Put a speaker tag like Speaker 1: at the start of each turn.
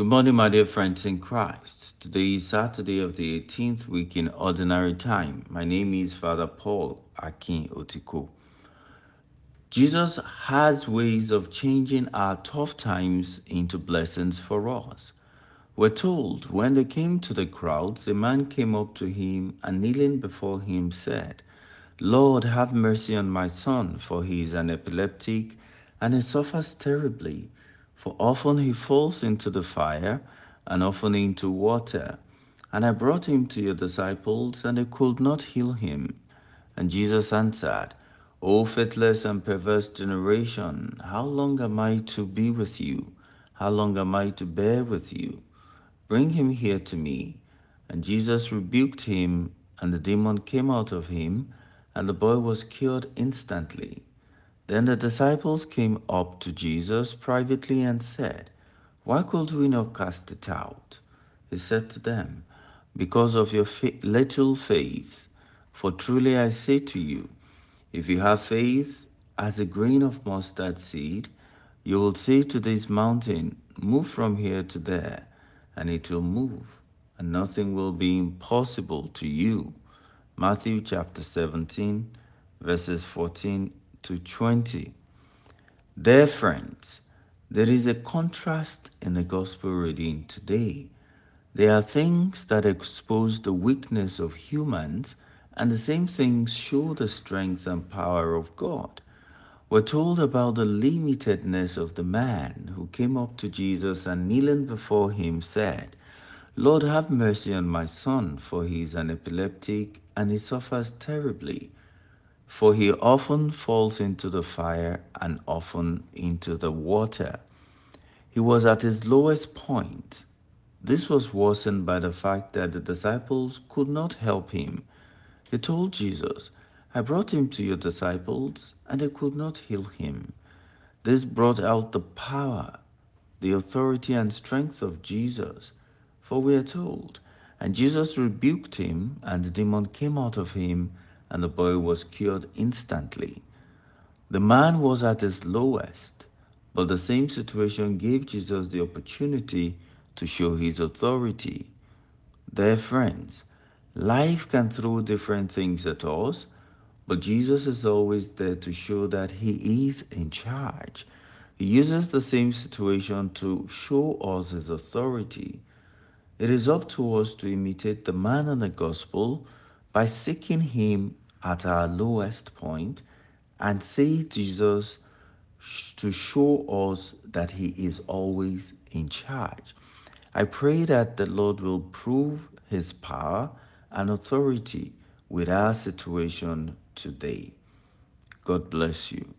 Speaker 1: Good morning, my dear friends in Christ. Today is Saturday of the 18th week in Ordinary Time. My name is Father Paul Akin Otiko. Jesus has ways of changing our tough times into blessings for us. We're told when they came to the crowds, a man came up to him and kneeling before him said, Lord, have mercy on my son, for he is an epileptic and he suffers terribly. For often he falls into the fire and often into water. And I brought him to your disciples, and they could not heal him. And Jesus answered, O faithless and perverse generation, how long am I to be with you? How long am I to bear with you? Bring him here to me. And Jesus rebuked him, and the demon came out of him, and the boy was cured instantly. Then the disciples came up to Jesus privately and said, Why could we not cast it out? He said to them, Because of your little faith. For truly I say to you, if you have faith as a grain of mustard seed, you will say to this mountain, Move from here to there, and it will move, and nothing will be impossible to you. Matthew chapter 17, verses 14 to 20. Dear friends, there is a contrast in the gospel reading today. There are things that expose the weakness of humans, and the same things show the strength and power of God. We're told about the limitedness of the man who came up to Jesus and kneeling before him said, Lord, have mercy on my son, for he is an epileptic and he suffers terribly for he often falls into the fire and often into the water. He was at his lowest point. This was worsened by the fact that the disciples could not help him. He told Jesus, I brought him to your disciples, and they could not heal him. This brought out the power, the authority, and strength of Jesus. For we are told, and Jesus rebuked him, and the demon came out of him, and the boy was cured instantly. The man was at his lowest, but the same situation gave Jesus the opportunity to show his authority. Dear friends, life can throw different things at us, but Jesus is always there to show that he is in charge. He uses the same situation to show us his authority. It is up to us to imitate the man in the gospel by seeking him at our lowest point and see Jesus to show us that he is always in charge. I pray that the Lord will prove his power and authority with our situation today. God bless you.